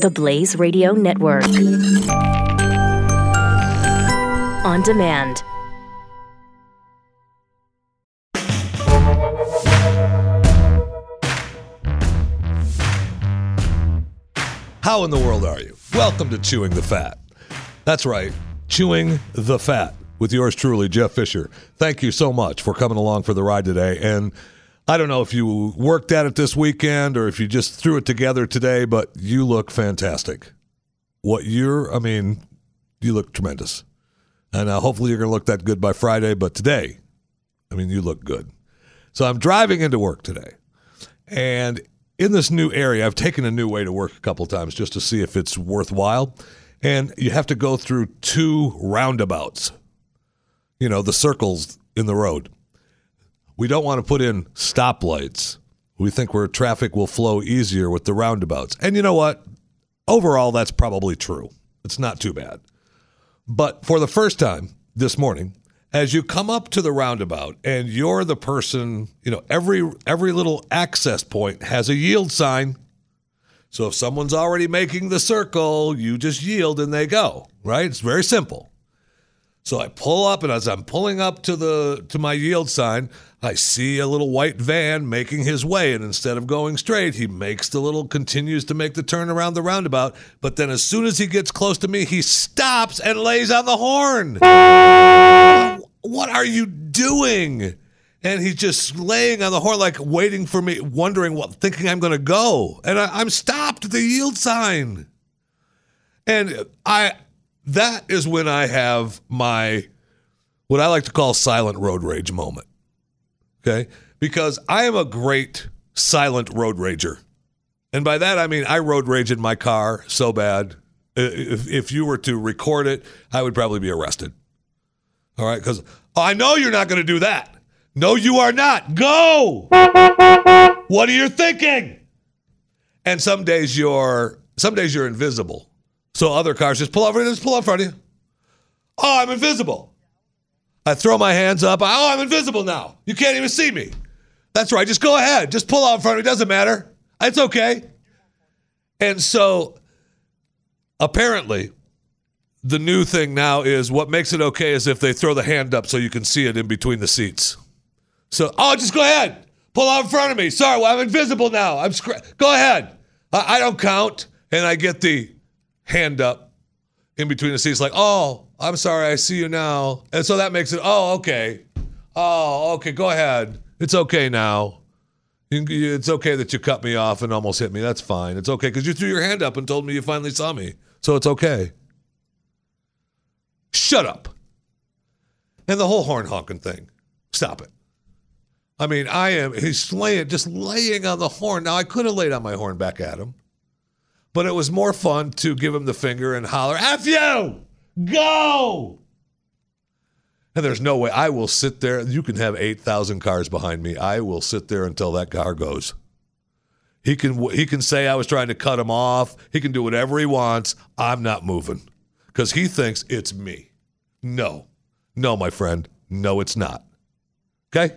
The Blaze Radio Network. On demand. How in the world are you? Welcome to Chewing the Fat. That's right, Chewing the Fat with yours truly, Jeff Fisher. Thank you so much for coming along for the ride today. And I don't know if you worked at it this weekend or if you just threw it together today, but you look fantastic. What you're, I mean, you look tremendous. And uh, hopefully you're going to look that good by Friday, but today, I mean, you look good. So I'm driving into work today. And in this new area, I've taken a new way to work a couple times just to see if it's worthwhile. And you have to go through two roundabouts, you know, the circles in the road. We don't want to put in stoplights. We think where traffic will flow easier with the roundabouts. And you know what? Overall, that's probably true. It's not too bad. But for the first time this morning, as you come up to the roundabout and you're the person, you know, every every little access point has a yield sign. So if someone's already making the circle, you just yield and they go, right? It's very simple. So I pull up and as I'm pulling up to the to my yield sign, I see a little white van making his way and instead of going straight, he makes the little continues to make the turn around the roundabout, but then as soon as he gets close to me, he stops and lays on the horn. What are you doing? And he's just laying on the horn, like waiting for me, wondering what, thinking I'm going to go. And I, I'm stopped at the yield sign. And I, that is when I have my, what I like to call silent road rage moment. Okay. Because I am a great silent road rager. And by that, I mean, I road rage in my car so bad. If, if you were to record it, I would probably be arrested. All right. Because I know you're not going to do that. No, you are not. Go. What are you thinking? And some days you're some days you're invisible. So other cars just pull over and just pull in front of you. Oh, I'm invisible. I throw my hands up. Oh, I'm invisible now. You can't even see me. That's right. Just go ahead. Just pull out in front of me. Doesn't matter. It's okay. And so apparently, the new thing now is what makes it okay is if they throw the hand up so you can see it in between the seats. So, oh, just go ahead. Pull out in front of me. Sorry, well, I'm invisible now. I'm scr- go ahead. I-, I don't count. And I get the hand up in between the seats, like, oh, I'm sorry, I see you now. And so that makes it, oh, okay. Oh, okay, go ahead. It's okay now. It's okay that you cut me off and almost hit me. That's fine. It's okay because you threw your hand up and told me you finally saw me. So it's okay. Shut up. And the whole horn honking thing. Stop it. I mean, I am, he's laying, just laying on the horn. Now, I could have laid on my horn back at him, but it was more fun to give him the finger and holler, F you! Go! And there's no way I will sit there. You can have 8,000 cars behind me. I will sit there until that car goes. He can he can say I was trying to cut him off. He can do whatever he wants. I'm not moving because he thinks it's me. No, no, my friend. No, it's not. Okay?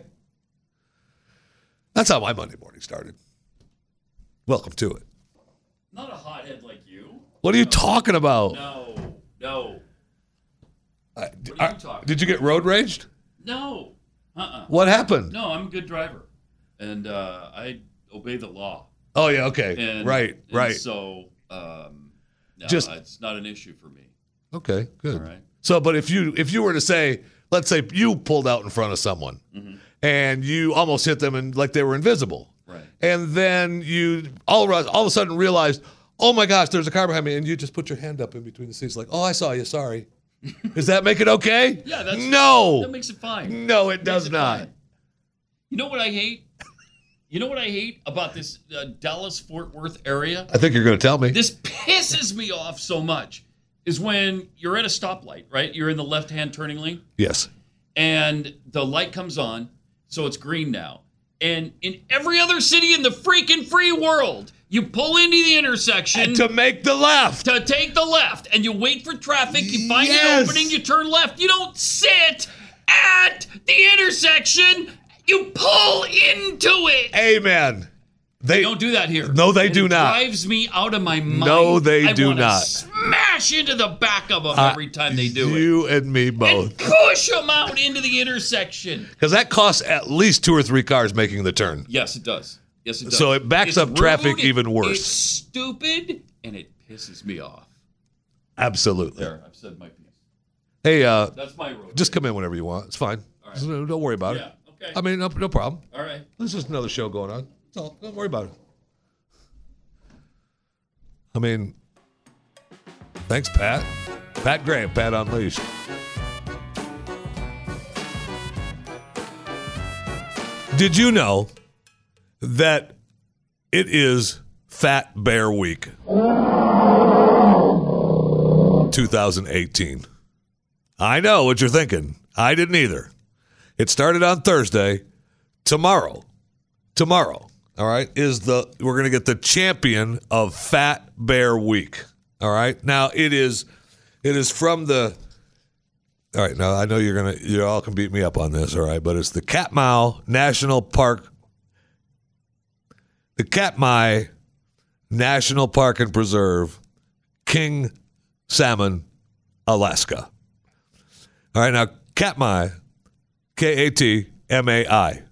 That's how my Monday morning started. Welcome to it. Not a hothead like you. What are you talking about? No, no, I- What are you talking did you get road raged? no. Uh-uh. What happened? No, I'm a good driver, and uh, I obey the law. Oh yeah, okay, And right, and right. So, um, no, Just- it's not an issue for me. Okay, good. All right. So, but if you if you were to say, let's say you pulled out in front of someone Mm-hmm. and you almost hit them and like they were invisible, Right. and then you all of, all of a sudden realized, oh my gosh, there's a car behind me, and you just put your hand up in between the seats, like, oh, I saw you, sorry. Does that make it okay? Yeah, that's no, That makes it fine. no, it does it not. fine. You know what I hate? You know what I hate about this uh, Dallas Fort Worth area? I think you're going to tell me. This pisses me off so much. Is when you're at a stoplight, right? You're in the left-hand turning lane. yes. and the light comes on, so it's green now. And in every other city in the freaking free world, you pull into the intersection to make the left. to take the left, and you wait for traffic. You find Yes. an opening, you turn left. You don't sit at the intersection. You pull into it. Amen. They They don't do that here. No, they And do it not. Drives me out of my mind. No, they I do not. Smash into the back of them Uh, every time they do it. You and me both. And push them out into the intersection. Because that costs at least two or three cars making the turn. Yes, it does. Yes, it does. So it backs It's up traffic rude, even worse. It's stupid and it pisses me off. Absolutely. There, I've said my piece. Hey, uh, That's my road. just come in whenever you want. It's fine. right. Don't worry about yeah. it. Okay. I mean, no, no problem. All right. There's just another show going on. That's all. Don't worry about it. I mean, thanks, Pat. Pat Graham, Pat Unleashed. Did you know that it is Fat Bear Week 2018? I know what you're thinking. I didn't either. It started on Thursday. Tomorrow, tomorrow, all right, is the we're gonna get the champion of Fat Bear Week. All right. Now it is it is from the all right, now I know you're gonna you all can beat me up on this, all right, but it's the Katmai National Park the Katmai National Park and Preserve, King Salmon, Alaska. All right, now Katmai, K A T M A I.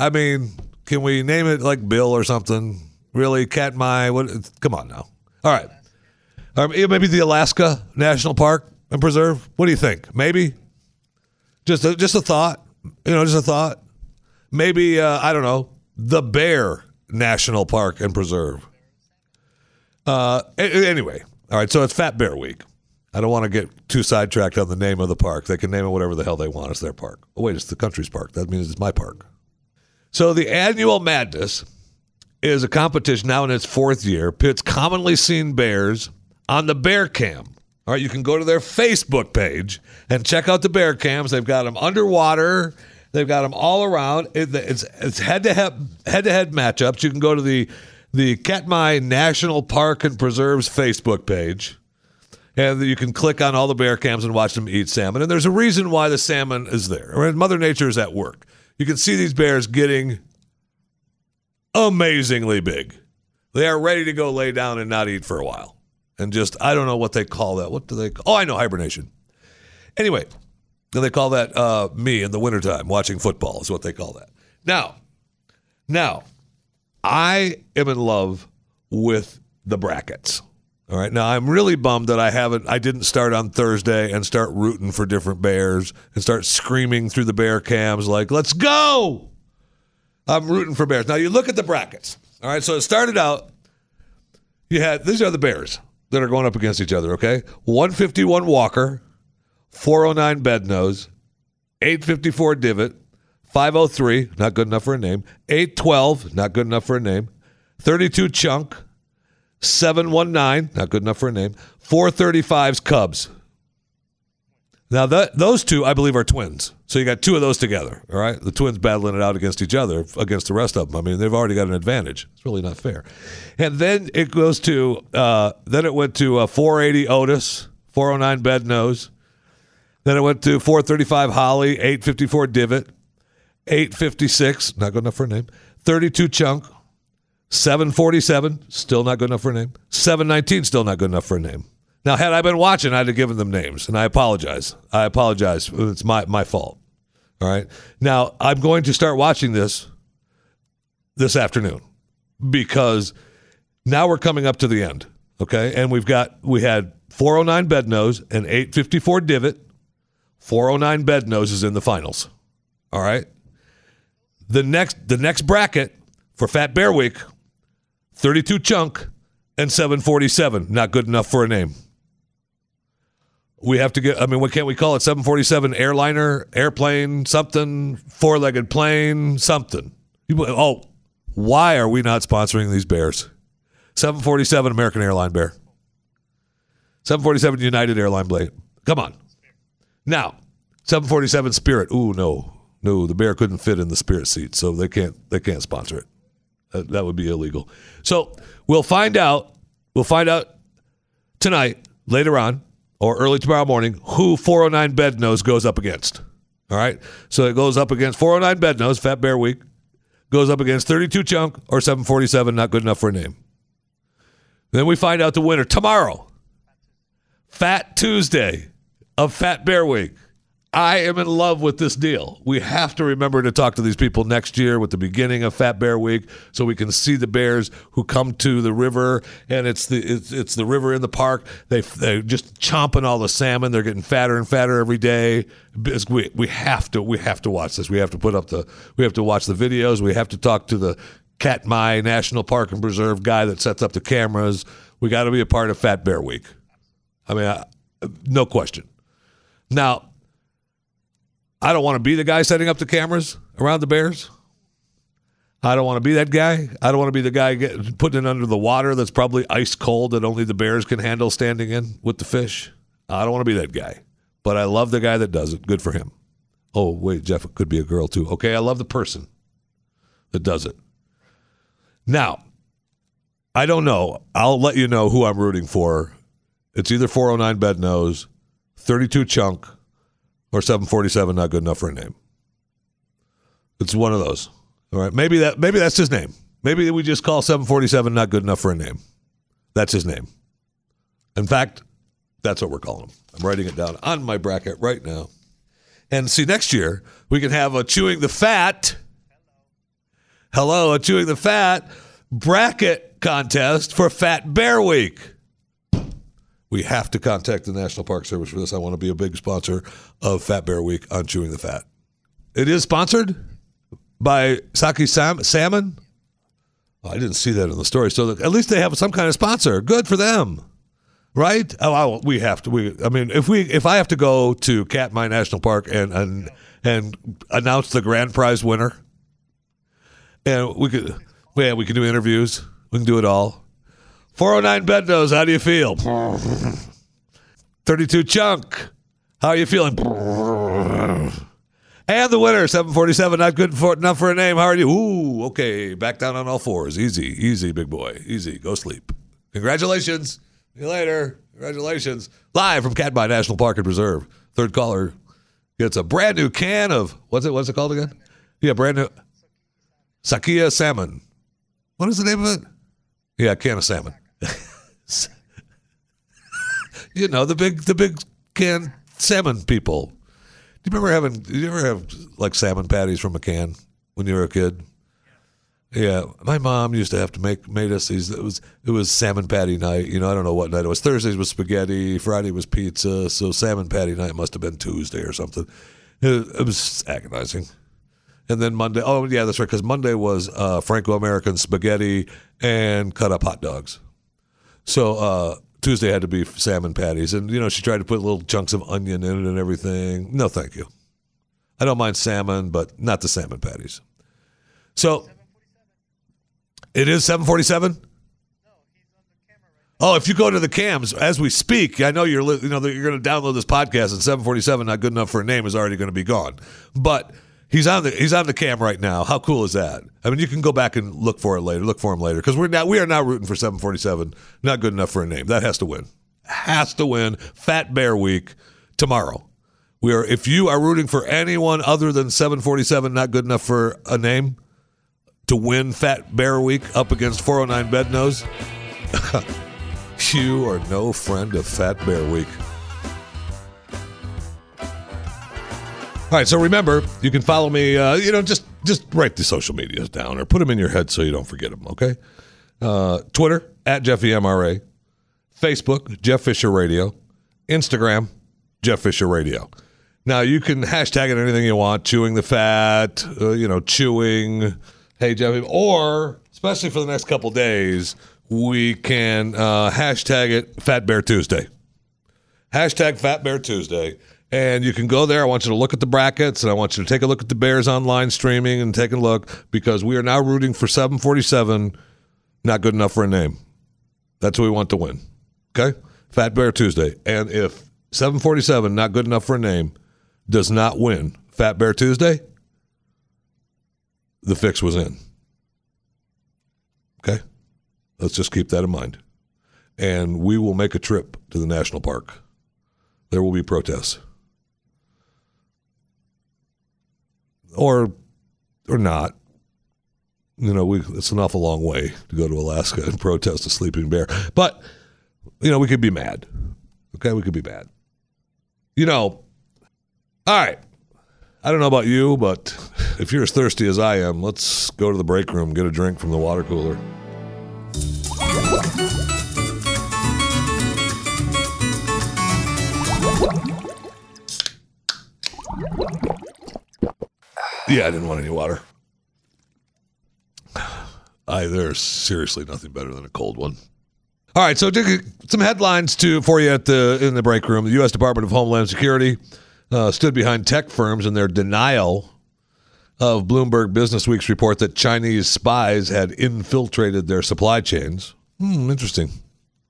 I mean, can we name it like Bill or something? Really, Katmai? What? Come on now. All right. Or maybe the Alaska National Park and Preserve. What do you think? Maybe. Just a, just a thought. You know, just a thought. Maybe uh, I don't know. The Bear National Park and Preserve. Uh, anyway, all right. So it's Fat Bear Week. I don't want to get too sidetracked on the name of the park. They can name it whatever the hell they want. It's their park. Oh, wait, it's the country's park. That means it's my park. So the annual madness is a competition now in its fourth year. Pits commonly seen bears on the Bear Cam. All right, you can go to their Facebook page and check out the bear cams. They've got them underwater. They've got them all around. It- it's it's head to head head to head matchups. You can go to the the Katmai National Park and Preserves Facebook page, and you can click on all the bear cams and watch them eat salmon. And there's a reason why the salmon is there. Mother Nature is at work. You can see these bears getting amazingly big. They are ready to go lay down and not eat for a while. And just, I don't know what they call that. What do they call? Oh, I know hibernation. Anyway, then they call that uh, me in the wintertime watching football, is what they call that. Now, now, I am in love with the brackets. All right. Now I'm really bummed that I haven't I didn't start on Thursday and start rooting for different bears and start screaming through the bear cams like, let's go. I'm rooting for bears. Now you look at the brackets. All right. So it started out, you had these are the bears that are going up against each other, okay? 151 Walker, 409 Beadnose, 854 Divot, 503, not good enough for a name, 812, not good enough for a name, 32 Chunk, 719, not good enough for a name, 435's Cubs. Now, that, those two, I believe, are twins. So you got two of those together, all right? The twins battling it out against each other, against the rest of them. I mean, they've already got an advantage. It's really not fair. And then it goes to, uh, then it went to uh, 480 Otis, 409 Beadnose. Then it went to 435 Holly, 854 Divot, 856, not good enough for a name, 32 Chunk, 747, still not good enough for a name, 719, still not good enough for a name. Now, had I been watching, I'd have given them names, and I apologize. I apologize. It's my, my fault. All right. Now, I'm going to start watching this this afternoon because now we're coming up to the end. Okay. And we've got, we had 409 Beadnose and 854 Divot. 409 Beadnose is in the finals. All right. The next, the next bracket for Fat Bear Week, 32 Chunk and 747. Not good enough for a name. We have to get, I mean, what can't we call it? 747 airliner, airplane, something, four legged plane, something. Oh, why are we not sponsoring these bears? 747 American Airline Bear. 747 United Airline Blade. Come on. Now, 747 Spirit. Ooh, no. No, the bear couldn't fit in the Spirit seat, so they can't they can't sponsor it. That, that would be illegal. So, we'll find out we'll find out tonight later on or early tomorrow morning who 409 Beadnose goes up against. All right? So it goes up against 409 Beadnose Fat Bear Week goes up against 32 Chunk or 747, not good enough for a name. Then we find out the winner tomorrow. Fat Tuesday of Fat Bear Week. I am in love with this deal. We have to remember to talk to these people next year with the beginning of Fat Bear Week, so we can see the bears who come to the river, and it's the it's, it's the river in the park. They they're just chomping all the salmon. They're getting fatter and fatter every day. We we have to we have to watch this. We have to put up the we have to watch the videos. We have to talk to the Katmai National Park and Preserve guy that sets up the cameras. We got to be a part of Fat Bear Week. I mean, I, no question. Now I don't want to be the guy setting up the cameras around the bears. I don't want to be that guy. I don't want to be the guy putting it under the water that's probably ice cold that only the bears can handle standing in with the fish. I don't want to be that guy. But I love the guy that does it. Good for him. Oh, wait, Jeff, it could be a girl too. Okay, I love the person that does it. Now, I don't know. I'll let you know who I'm rooting for. It's either 409 Beadnose, 32 Chunk, or 747 not good enough for a name. It's one of those. All right. Maybe that maybe that's his name. Maybe we just call 747 not good enough for a name. That's his name. In fact, that's what we're calling him. I'm writing it down on my bracket right now. And see, next year we can have a chewing the fat. Hello, a chewing the fat bracket contest for Fat Bear Week. We have to contact the National Park Service for this. I want to be a big sponsor of Fat Bear Week on Chewing the Fat. It is sponsored by Saki Sam- Salmon. Oh, I didn't see that in the story. So at least they have some kind of sponsor. Good for them, right? Oh, I, we have to. We, I mean, if we, if I have to go to Katmai National Park and and and announce the grand prize winner, and we could, yeah, we can do interviews. We can do it all. 409 Beadnose, how do you feel? 32 Chunk, how are you feeling? And the winner, 747, not good for, enough for a name. How are you? Ooh, okay. Back down on all fours. Easy, easy, big boy. Easy. Go sleep. Congratulations. See you later. Congratulations. Live from Katmai National Park and Preserve. Third caller gets a brand new can of, what's it, what's it called again? Yeah, brand new. Sakia salmon. What is the name of it? Yeah, can of salmon. You know the big the big canned salmon people. Do you remember having? Did you ever have like salmon patties from a can when you were a kid? Yeah, my mom used to have to make made us these. It was it was salmon patty night. You know, I don't know what night it was. Thursdays was spaghetti. Friday was pizza. So salmon patty night must have been Tuesday or something. It, it was agonizing. And then Monday, oh yeah, that's right, because Monday was uh, Franco American spaghetti and cut up hot dogs. So uh, Tuesday had to be salmon patties, and you know she tried to put little chunks of onion in it and everything. No, thank you. I don't mind salmon, but not the salmon patties. So it is seven forty-seven. Oh, if you go to the cams as we speak, I know you're you know you're going to download this podcast, and 747 not good enough for a name is already going to be gone. But He's on the he's on the cam right now. How cool is that? I mean, you can go back and look for it later. Look for him later because we're now we are now rooting for 747. Not good enough for a name. That has to win. Has to win. Fat Bear Week tomorrow. We are. If you are rooting for anyone other than 747, not good enough for a name to win Fat Bear Week up against 409 Beadnose. you are no friend of Fat Bear Week. All right, so remember, you can follow me. Uh, you know, just just write the social medias down or put them in your head so you don't forget them. Okay, uh, Twitter at Jeffy MRA, Facebook Jeff Fisher Radio, Instagram Jeff Fisher Radio. Now you can hashtag it anything you want, chewing the fat, uh, you know, chewing. Hey Jeffy, or especially for the next couple days, we can uh, hashtag it Fat Bear Tuesday. Hashtag Fat Bear Tuesday. And you can go there. I want you to look at the brackets and I want you to take a look at the Bears online streaming and take a look because we are now rooting for 747. Not good enough for a name. That's what we want to win. Okay? Fat Bear Tuesday. And if 747, not good enough for a name, does not win Fat Bear Tuesday, the fix was in. Okay? Let's just keep that in mind. And we will make a trip to the national park. There will be protests. Or or not. you know, we it's an awful long way to go to Alaska and protest a sleeping bear. But you know, we could be mad. Okay, we could be mad. You know, all right. I don't know about you, but if you're as thirsty as I am, let's go to the break room, get a drink from the water cooler. Yeah, I didn't want any water. I there's seriously nothing better than a cold one. All right, so some headlines to for you at the in the break room. The U.S. Department of Homeland Security uh, stood behind tech firms in their denial of Bloomberg Business Week's report that Chinese spies had infiltrated their supply chains. Hmm, interesting.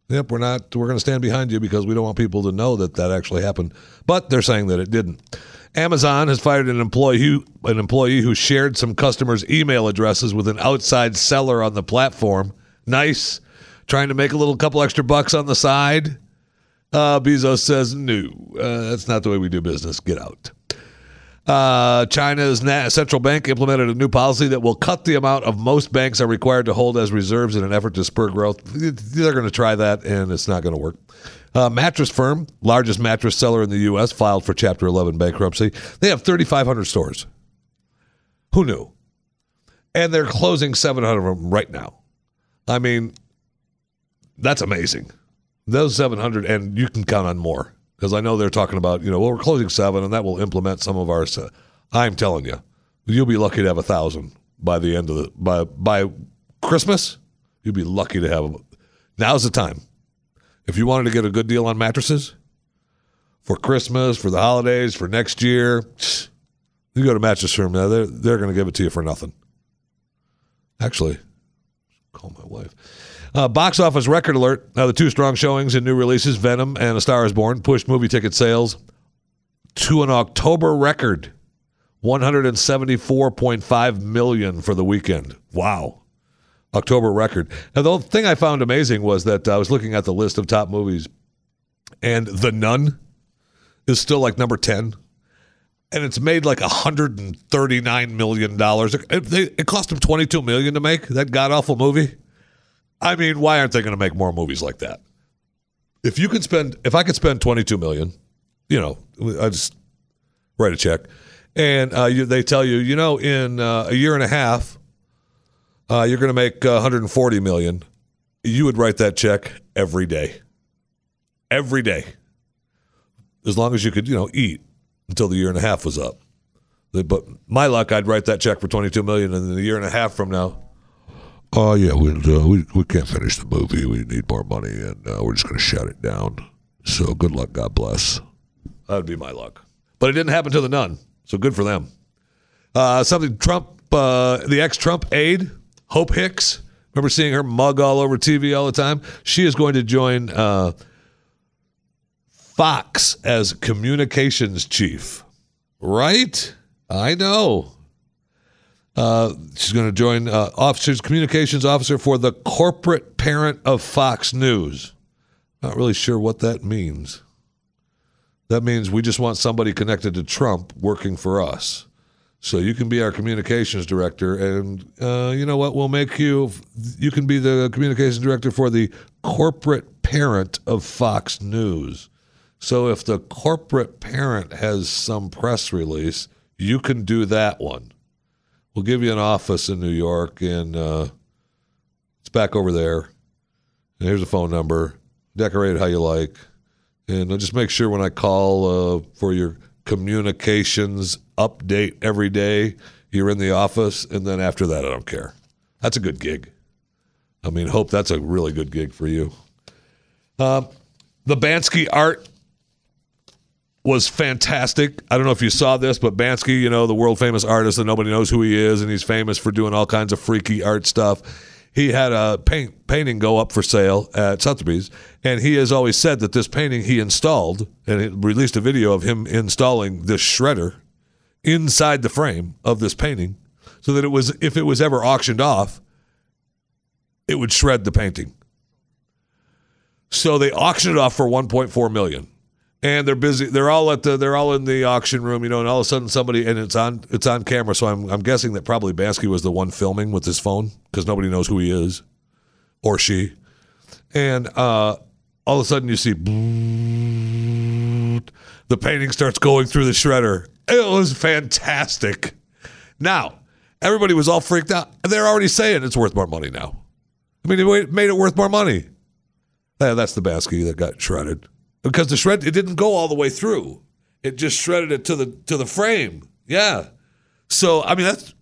Yep, we're not. We're going to stand behind you because we don't want people to know that that actually happened. But they're saying that it didn't. Amazon has fired an employee who, an employee who shared some customers' email addresses with an outside seller on the platform. Nice, trying to make a little couple extra bucks on the side. Uh, Bezos says, "No, uh, that's not the way we do business. Get out." Uh, China's central bank implemented a new policy that will cut the amount of most banks are required to hold as reserves in an effort to spur growth. They're going to try that, and it's not going to work. Uh, mattress firm, largest mattress seller in the U.S., filed for Chapter 11 bankruptcy. They have 3,500 stores. Who knew? And they're closing 700 of them right now. I mean, that's amazing. Those 700, and you can count on more because I know they're talking about, you know, well, we're closing seven and that will implement some of our. I'm telling you, you'll be lucky to have a thousand by the end of the, by, by Christmas. You'll be lucky to have. Them. Now's the time. If you wanted to get a good deal on mattresses for Christmas, for the holidays, for next year, you go to Mattress Firm now. They're they're going to give it to you for nothing. Actually, call my wife. Uh, box office record alert. Now, the two strong showings and new releases, Venom and A Star is Born, pushed movie ticket sales to an October record 174.5 million for the weekend. Wow. October record. Now, the thing I found amazing was that I was looking at the list of top movies, and The Nun is still like number 10. And it's made like $139 million. It, it cost them 22 million to make that god awful movie. I mean, why aren't they going to make more movies like that? If you could spend, if I could spend 22 million, you know, I just write a check, and uh, you, they tell you, you know, in uh, a year and a half, uh, you're going to make 140 million. You would write that check every day, every day, as long as you could, you know, eat until the year and a half was up. But my luck, I'd write that check for 22 million, and then a year and a half from now, oh yeah, we uh, we we can't finish the movie. We need more money, and uh, we're just going to shut it down. So good luck. God bless. That'd be my luck. But it didn't happen to the nun. So good for them. Uh, something Trump, uh, the ex-Trump aide, Hope Hicks. Remember seeing her mug all over TV all the time? She is going to join uh, Fox as communications chief. Right? I know. Uh, she's going to join uh, officers, communications officer for the corporate parent of Fox News. Not really sure what that means. That means we just want somebody connected to Trump working for us. So you can be our communications director, and uh, you know what? We'll make you. You can be the communications director for the corporate parent of Fox News. So if the corporate parent has some press release, you can do that one. We'll give you an office in New York, and uh, it's back over there. And here's a phone number. Decorate it how you like, and I'll just make sure when I call uh, for your communications update every day, you're in the office, and then after that, I don't care. That's a good gig. I mean, hope that's a really good gig for you. Uh, the Banksy art was fantastic. I don't know if you saw this, but Banksy, you know, the world famous artist that nobody knows who he is, and he's famous for doing all kinds of freaky art stuff. He had a paint, painting go up for sale at Sotheby's, and he has always said that this painting he installed, and he released a video of him installing this shredder inside the frame of this painting, so that it was if it was ever auctioned off, it would shred the painting. So they auctioned it off for 1.4 million and they're busy. They're all at the. They're all in the auction room, you know. And all of a sudden, somebody and it's on. It's on camera. So I'm I'm guessing that probably Banksy was the one filming with his phone because nobody knows who he is, or she. And uh, all of a sudden, you see the painting starts going through the shredder. It was fantastic. Now, everybody was all freaked out. They're already saying it's worth more money now. I mean, it made it worth more money. Yeah, that's the Banksy that got shredded because the shred it didn't go all the way through. It just shredded it to the to the frame. Yeah. So I mean that's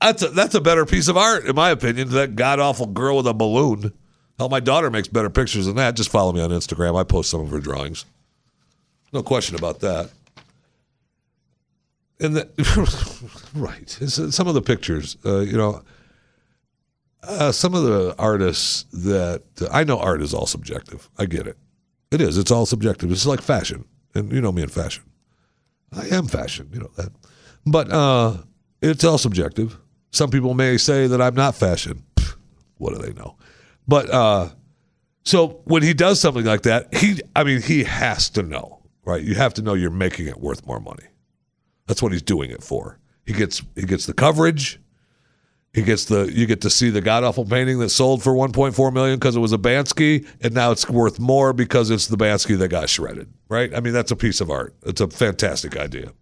that's a, that's a better piece of art in my opinion. That god awful girl with a balloon. Hell, my daughter makes better pictures than that. Just follow me on Instagram. I post some of her drawings. No question about that. And the, right, some of the pictures, uh, you know, uh, some of the artists that uh, I know, art is all subjective. I get it. It is. It's all subjective. It's like fashion, and you know me in fashion. I am fashion. You know that, but uh, it's all subjective. Some people may say that I'm not fashion. Pfft, what do they know? But uh, so when he does something like that, he, I mean, he has to know, right? You have to know you're making it worth more money. That's what he's doing it for. He gets he gets the coverage. He gets the you get to see the god awful painting that sold for 1.4 million because it was a Banksy, and now it's worth more because it's the Banksy that got shredded. Right? I mean, that's a piece of art. It's a fantastic idea.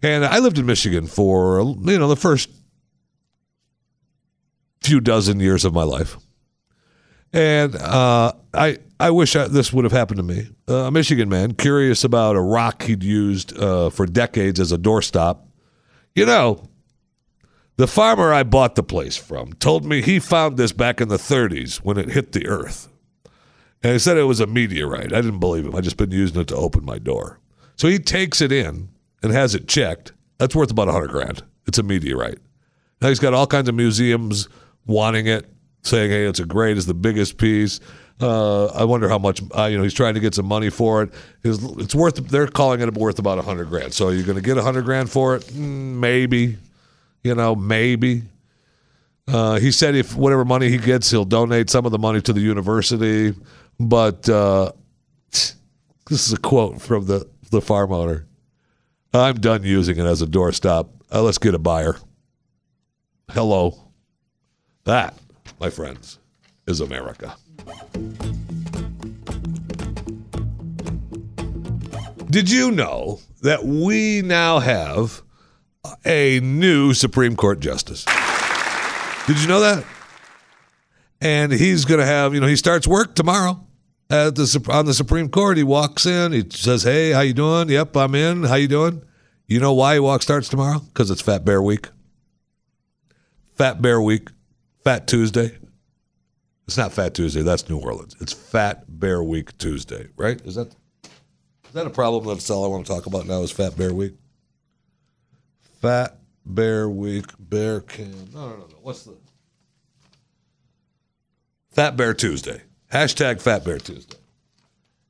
And I lived in Michigan for you know the first few dozen years of my life. And uh, I I wish I, this would have happened to me. Uh, a Michigan man, curious about a rock he'd used uh, for decades as a doorstop. You know, the farmer I bought the place from told me he found this back in the 30s when it hit the earth. And he said it was a meteorite. I didn't believe him. I just been using it to open my door. So he takes it in and has it checked. That's worth about a hundred grand. It's a meteorite. Now he's got all kinds of museums wanting it saying, "Hey, it's a great, it's the biggest piece." Uh, I wonder how much uh, you know. He's trying to get some money for it. It's, it's worth. They're calling it worth about a hundred grand. So you're going to get a hundred grand for it? Mm, maybe. You know, maybe. Uh, he said if whatever money he gets, he'll donate some of the money to the university. But uh, this is a quote from the the farm owner. I'm done using it as a doorstop. Uh, let's get a buyer. Hello. That my friends, is America. Did you know that we now have a new Supreme Court justice? Did you know that? And he's going to have, you know, he starts work tomorrow at the on the Supreme Court. He walks in, he says, "Hey, how you doing? Yep, I'm in. How you doing?" You know why he walk starts tomorrow? Because it's Fat Bear Week. Fat Bear Week. Fat Tuesday. It's not Fat Tuesday. That's New Orleans. It's Fat Bear Week Tuesday, right? Is that is that a problem? That's all I want to talk about now is Fat Bear Week. Fat Bear Week, Bear Can. No, no, no, no. What's the Fat Bear Tuesday? Hashtag Fat Bear Tuesday.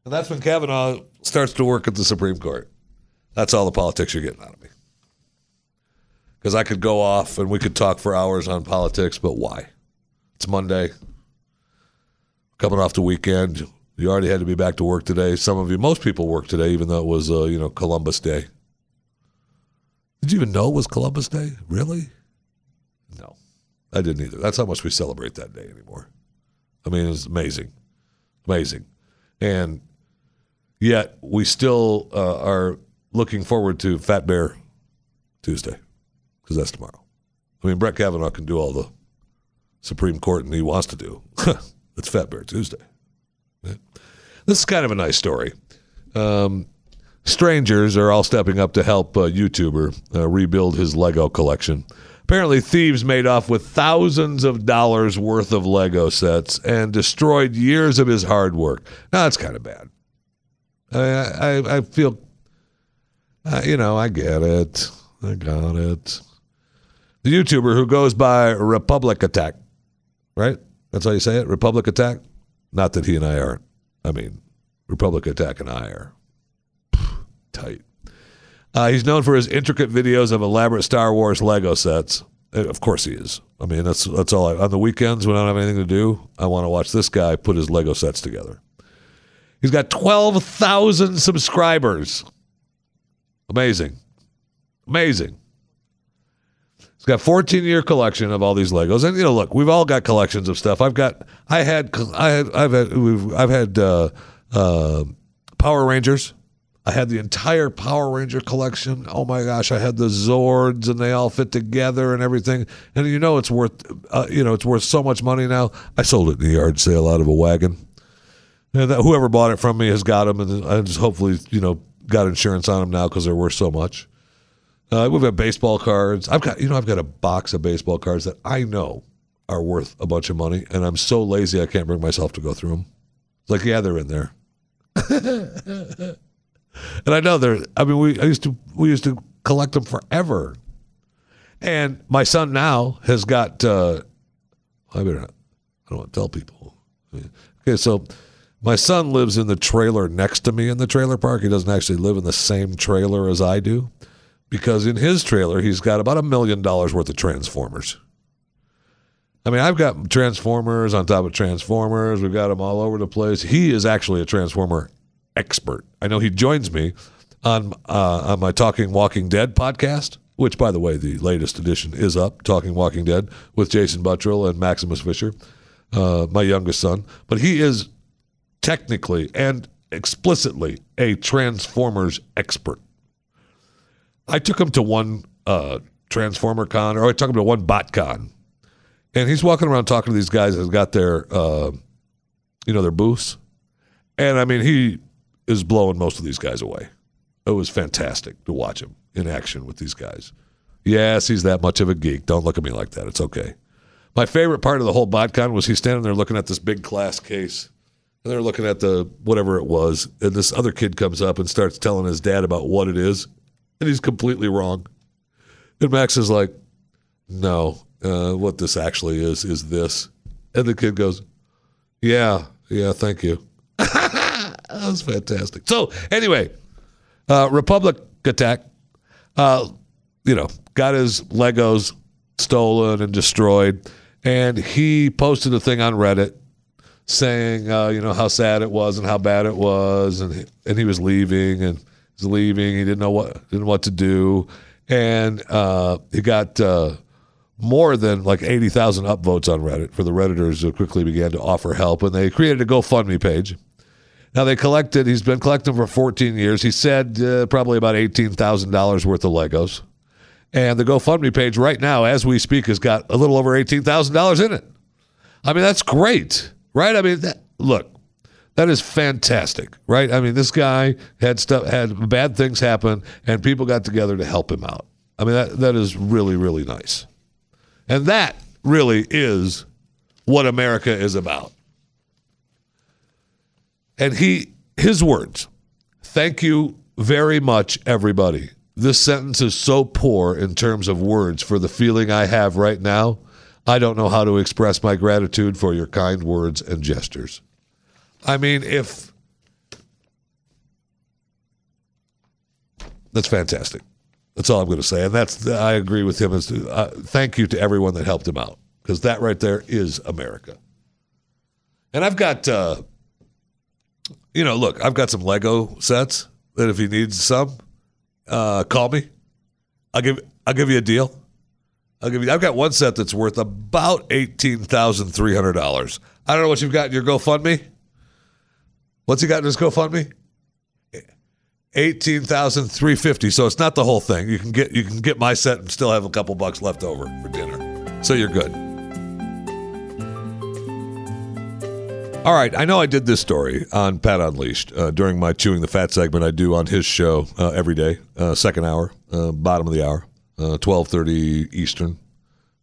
And that's when Kavanaugh starts to work at the Supreme Court. That's all the politics you're getting out of me because I could go off and we could talk for hours on politics, but why? It's Monday. Coming off the weekend, you already had to be back to work today. Some of you, most people work today, even though it was, uh, you know, Columbus Day. Did you even know it was Columbus Day? Really? No, I didn't either. That's how much we celebrate that day anymore. I mean, it's amazing, amazing, and yet we still uh, are looking forward to Fat Bear Tuesday because that's tomorrow. I mean, Brett Kavanaugh can do all the Supreme Court and he wants to do. it's Fat Bear Tuesday. This is kind of a nice story. Um, strangers are all stepping up to help a YouTuber uh, rebuild his Lego collection. Apparently, thieves made off with thousands of dollars worth of Lego sets and destroyed years of his hard work. Now, that's kind of bad. I, I, I feel, uh, you know, I get it. I got it the YouTuber who goes by Republic Attack, right? That's how you say it, Republic Attack. Not that he and I aren't. I mean, Republic Attack and I are tight. Uh, he's known for his intricate videos of elaborate Star Wars Lego sets. Uh, of course, he is. I mean, that's that's all. I, on the weekends when I don't have anything to do, I want to watch this guy put his Lego sets together. He's got 12,000 subscribers. Amazing. Amazing. He's got 14 year collection of all these Legos, and you know, look, we've all got collections of stuff. I've got, I had, I had, I've had, we've, I've had uh, uh, Power Rangers. I had the entire Power Ranger collection. Oh my gosh, I had the Zords, and they all fit together and everything. And you know, it's worth, uh, you know, it's worth so much money now. I sold it in the yard sale out of a wagon. And that, whoever bought it from me has got them, and just hopefully, you know, got insurance on them now because they're worth so much. Uh, we've got baseball cards. I've got, you know, I've got a box of baseball cards that I know are worth a bunch of money, and I'm so lazy I can't bring myself to go through them. It's like, yeah, they're in there. and I know they're. I mean, we I used to we used to collect them forever. And my son now has got. Uh, I better not. I don't want to tell people. Okay, so my son lives in the trailer next to me in the trailer park. He doesn't actually live in the same trailer as I do because in his trailer, he's got about a million dollars worth of Transformers. I mean, I've got Transformers on top of Transformers. We've got them all over the place. He is actually a Transformer expert. I know he joins me on uh, on my Talking Walking Dead podcast, which, by the way, the latest edition is up. Talking Walking Dead with Jason Buttrill and Maximus Fisher, uh, my youngest son. But he is technically and explicitly a Transformers expert. I took him to one uh, Transformer con, or I took him to one BotCon, and he's walking around talking to these guys that got their, uh, you know, their booths, and I mean he is blowing most of these guys away. It was fantastic to watch him in action with these guys. Yes, he's that much of a geek. Don't look at me like that. It's okay. My favorite part of the whole BotCon was he's standing there looking at this big class case. And they're looking at the whatever it was. And this other kid comes up and starts telling his dad about what it is. And he's completely wrong. And Max is like, no, uh, what this actually is, is this. And the kid goes, yeah, yeah, thank you. that was fantastic. So, anyway, uh, Republic attack, uh, you know, got his Legos stolen and destroyed. And he posted a thing on Reddit saying, uh, you know, how sad it was and how bad it was. And, he, and he was leaving and was leaving. He didn't know what, didn't what to do. And uh, he got uh, more than like 80,000 upvotes on Reddit for the Redditors who quickly began to offer help. And they created a GoFundMe page. Now they collected. He's been collecting for 14 years. He said uh, probably about eighteen thousand dollars worth of Legos, and the GoFundMe page right now, as we speak, has got a little over eighteen thousand dollars in it. I mean, that's great, right? I mean, that, look, that is fantastic, right? I mean, this guy had stuff, had bad things happen, and people got together to help him out. I mean, that that is really, really nice, and that really is what America is about. And he, his words, thank you very much, everybody. This sentence is so poor in terms of words for the feeling I have right now. I don't know how to express my gratitude for your kind words and gestures. I mean, if that's fantastic. That's all I'm going to say, and that's I agree with him. As to, uh, thank you to everyone that helped him out because that right there is America. And I've got uh, you know, look, I've got some Lego sets that if you need some, uh, call me. I'll give I'll give you a deal. I'll give you. I've got one set that's worth about eighteen thousand three hundred dollars. I don't know what you've got in your GoFundMe. What's he got in his GoFundMe? Eighteen thousand three fifty. So it's not the whole thing. You can get you can get my set and still have a couple bucks left over for dinner. So you're good. All right, I know I did this story on Pat Unleashed uh, during my Chewing the Fat segment I do on his show uh, every day, uh, second hour, uh, bottom of the hour, uh, twelve thirty Eastern,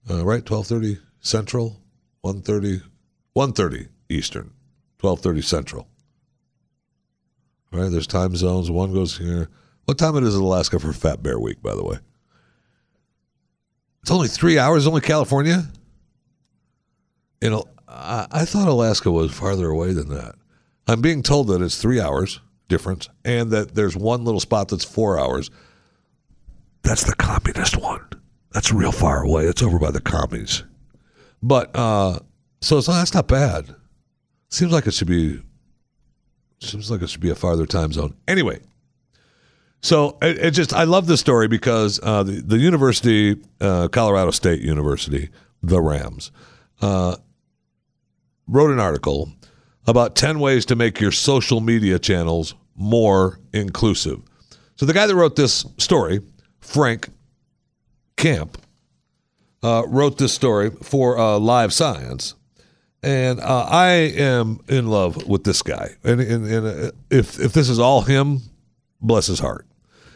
uh, right? Twelve thirty Central, 1.30, 1.30 Eastern, twelve thirty Central. All right, there's time zones. One goes here. What time it is in Alaska for Fat Bear Week, by the way? It's only three hours. Only California. Know, I, thought Alaska was farther away than that. I'm being told that it's three hours difference and that there's one little spot that's four hours. That's the communist one. That's real far away. It's over by the commies. But uh, so, so that's not bad. Seems like it should be Seems like it should be a farther time zone. Anyway, so it, it just I love this story because uh, the the university, uh, Colorado State University, the Rams, uh, wrote an article about ten ways to make your social media channels more inclusive. So the guy that wrote this story, Frank Camp, uh, wrote this story for uh, Live Science. And uh, I am in love with this guy. And, and, and uh, if, if this is all him, bless his heart.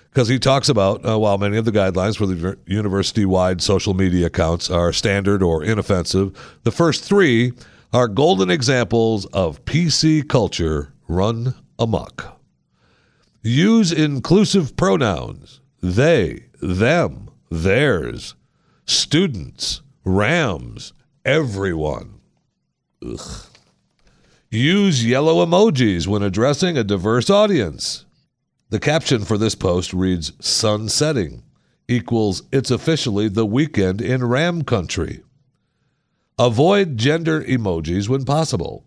Because he talks about, uh, while many of the guidelines for the university wide social media accounts are standard or inoffensive, the first three are golden examples of PC culture run amok. Use inclusive pronouns they, them, theirs, students, rams, everyone. Ugh. Use yellow emojis when addressing a diverse audience. The caption for this post reads Sun setting equals it's officially the weekend in Ram country. Avoid gender emojis when possible.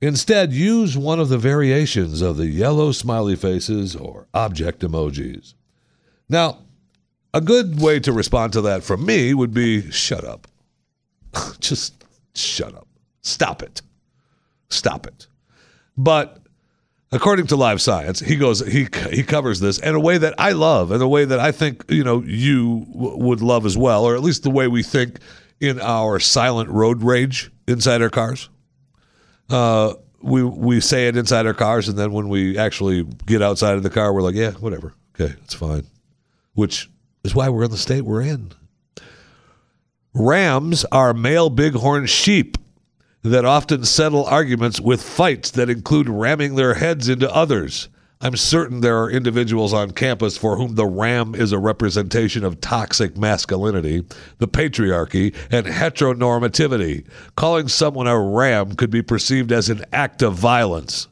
Instead, use one of the variations of the yellow smiley faces or object emojis. Now, a good way to respond to that from me would be shut up. Just shut up. Stop it. Stop it. But according to Live Science, he goes he he covers this in a way that I love, in a way that I think you know you w- would love as well, or at least the way we think in our silent road rage inside our cars. Uh, we we say it inside our cars, and then when we actually get outside of the car, we're like, yeah, whatever, okay, it's fine. Which is why we're in the state we're in. Rams are male bighorn sheep that often settle arguments with fights that include ramming their heads into others. I'm certain there are individuals on campus for whom the ram is a representation of toxic masculinity, the patriarchy, and heteronormativity. Calling someone a ram could be perceived as an act of violence.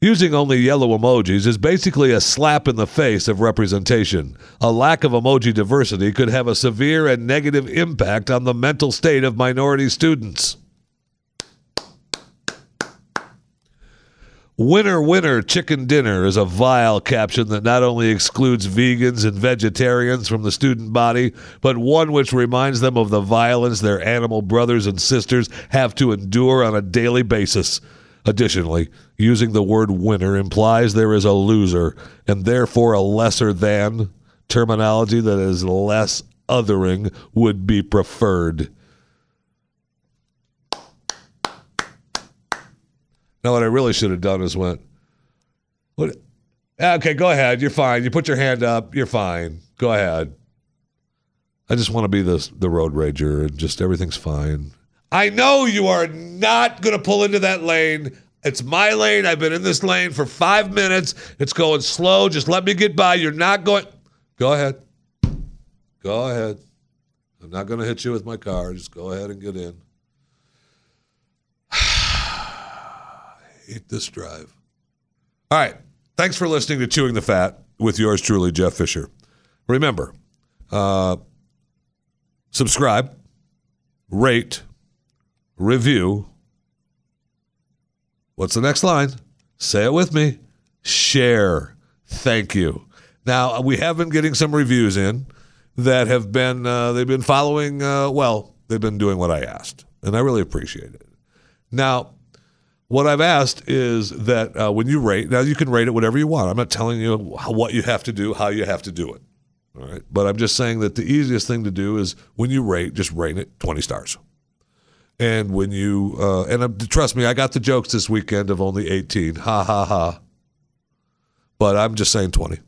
Using only yellow emojis is basically a slap in the face of representation. A lack of emoji diversity could have a severe and negative impact on the mental state of minority students. Winner, winner, chicken dinner is a vile caption that not only excludes vegans and vegetarians from the student body, but one which reminds them of the violence their animal brothers and sisters have to endure on a daily basis. Additionally, using the word winner implies there is a loser and therefore a lesser than terminology that is less othering would be preferred. Now, what I really should have done is went, what? Okay, go ahead. You're fine. You put your hand up. You're fine. Go ahead. I just want to be the the road rager and just everything's fine. I know you are not going to pull into that lane. It's my lane. I've been in this lane for five minutes. It's going slow. Just let me get by. You're not going. Go ahead. Go ahead. I'm not going to hit you with my car. Just go ahead and get in. Hate this drive. All right. Thanks for listening to Chewing the Fat with yours truly, Jeff Fisher. Remember, uh, subscribe, rate, review. What's the next line? Say it with me. Share. Thank you. Now we have been getting some reviews in that have been uh, they've been following. Uh, well, they've been doing what I asked, and I really appreciate it. Now, what I've asked is that uh, when you rate, now you can rate it whatever you want. I'm not telling you what you have to do, how you have to do it. All right, but I'm just saying that the easiest thing to do is when you rate, just rate it 20 stars. And when you uh, and uh, trust me, I got the jokes this weekend of only 18. Ha ha ha. But I'm just saying 20.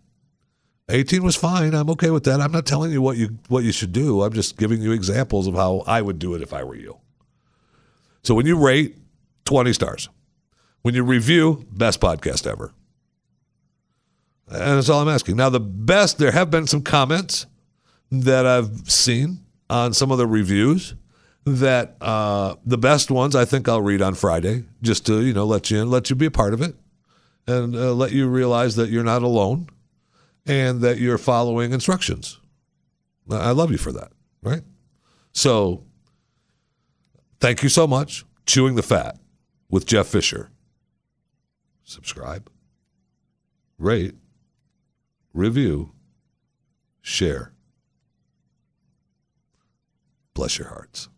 18 was fine. I'm okay with that. I'm not telling you what you what you should do. I'm just giving you examples of how I would do it if I were you. So when you rate 20 stars. When you review, best podcast ever. And that's all I'm asking. Now, the best, there have been some comments that I've seen on some of the reviews that uh, the best ones I think I'll read on Friday just to, you know, let you in, let you be a part of it and uh, let you realize that you're not alone and that you're following instructions. I love you for that, right? So thank you so much. Chewing the Fat with Jeff Fisher. Subscribe, rate, review, share. Bless your hearts.